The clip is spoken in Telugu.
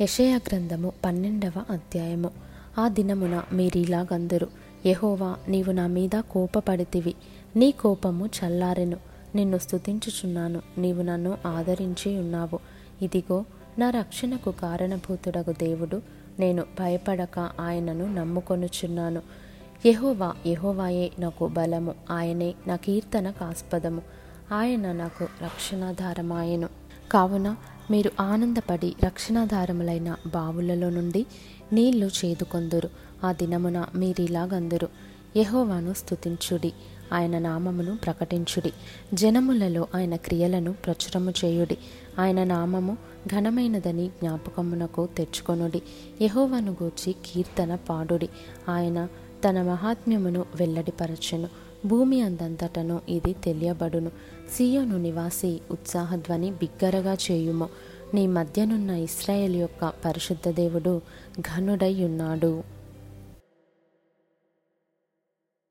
యషయ గ్రంథము పన్నెండవ అధ్యాయము. ఆ దినమున మీరిలాగందరు. యహోవా నీవు నా మీద కోపపడితివి. నీ కోపము చల్లారెను. నిన్ను స్తుతించుచున్నాను. నీవు నన్ను ఆదరించి ఉన్నావు. ఇదిగో నా రక్షణకు కారణభూతుడగు దేవుడు నేను భయపడక ఆయనను నమ్ముకొనుచున్నాను. యహోవా యహోవాయే నాకు బలము. ఆయనే నా కీర్తన కాస్పదము ఆయన నాకు రక్షణాధారమాయెను. కావున మీరు ఆనందపడి రక్షణాధారములైన బావులలో నుండి నీళ్ళు చేదుకొందురు. ఆ దినమున మీరిలాగందురు. యహోవాను స్తుతించుడి. ఆయన నామమును ప్రకటించుడి. జనములలో ఆయన క్రియలను ప్రచురము చేయుడి. ఆయన నామము ఘనమైనదని జ్ఞాపకమునకు తెచ్చుకొనుడి. యహోవాను గూర్చి కీర్తన పాడుడి. ఆయన తన మహాత్మ్యమును వెల్లడిపరచును. భూమి అందంతటను ఇది తెలియబడును. సియోను నివాసి ఉత్సాహధ్వని బిగ్గరగా చేయుము. నీ మధ్యనున్న ఇస్రాయేల్ యొక్క పరిశుద్ధ దేవుడు ఘనుడై ఉన్నాడు.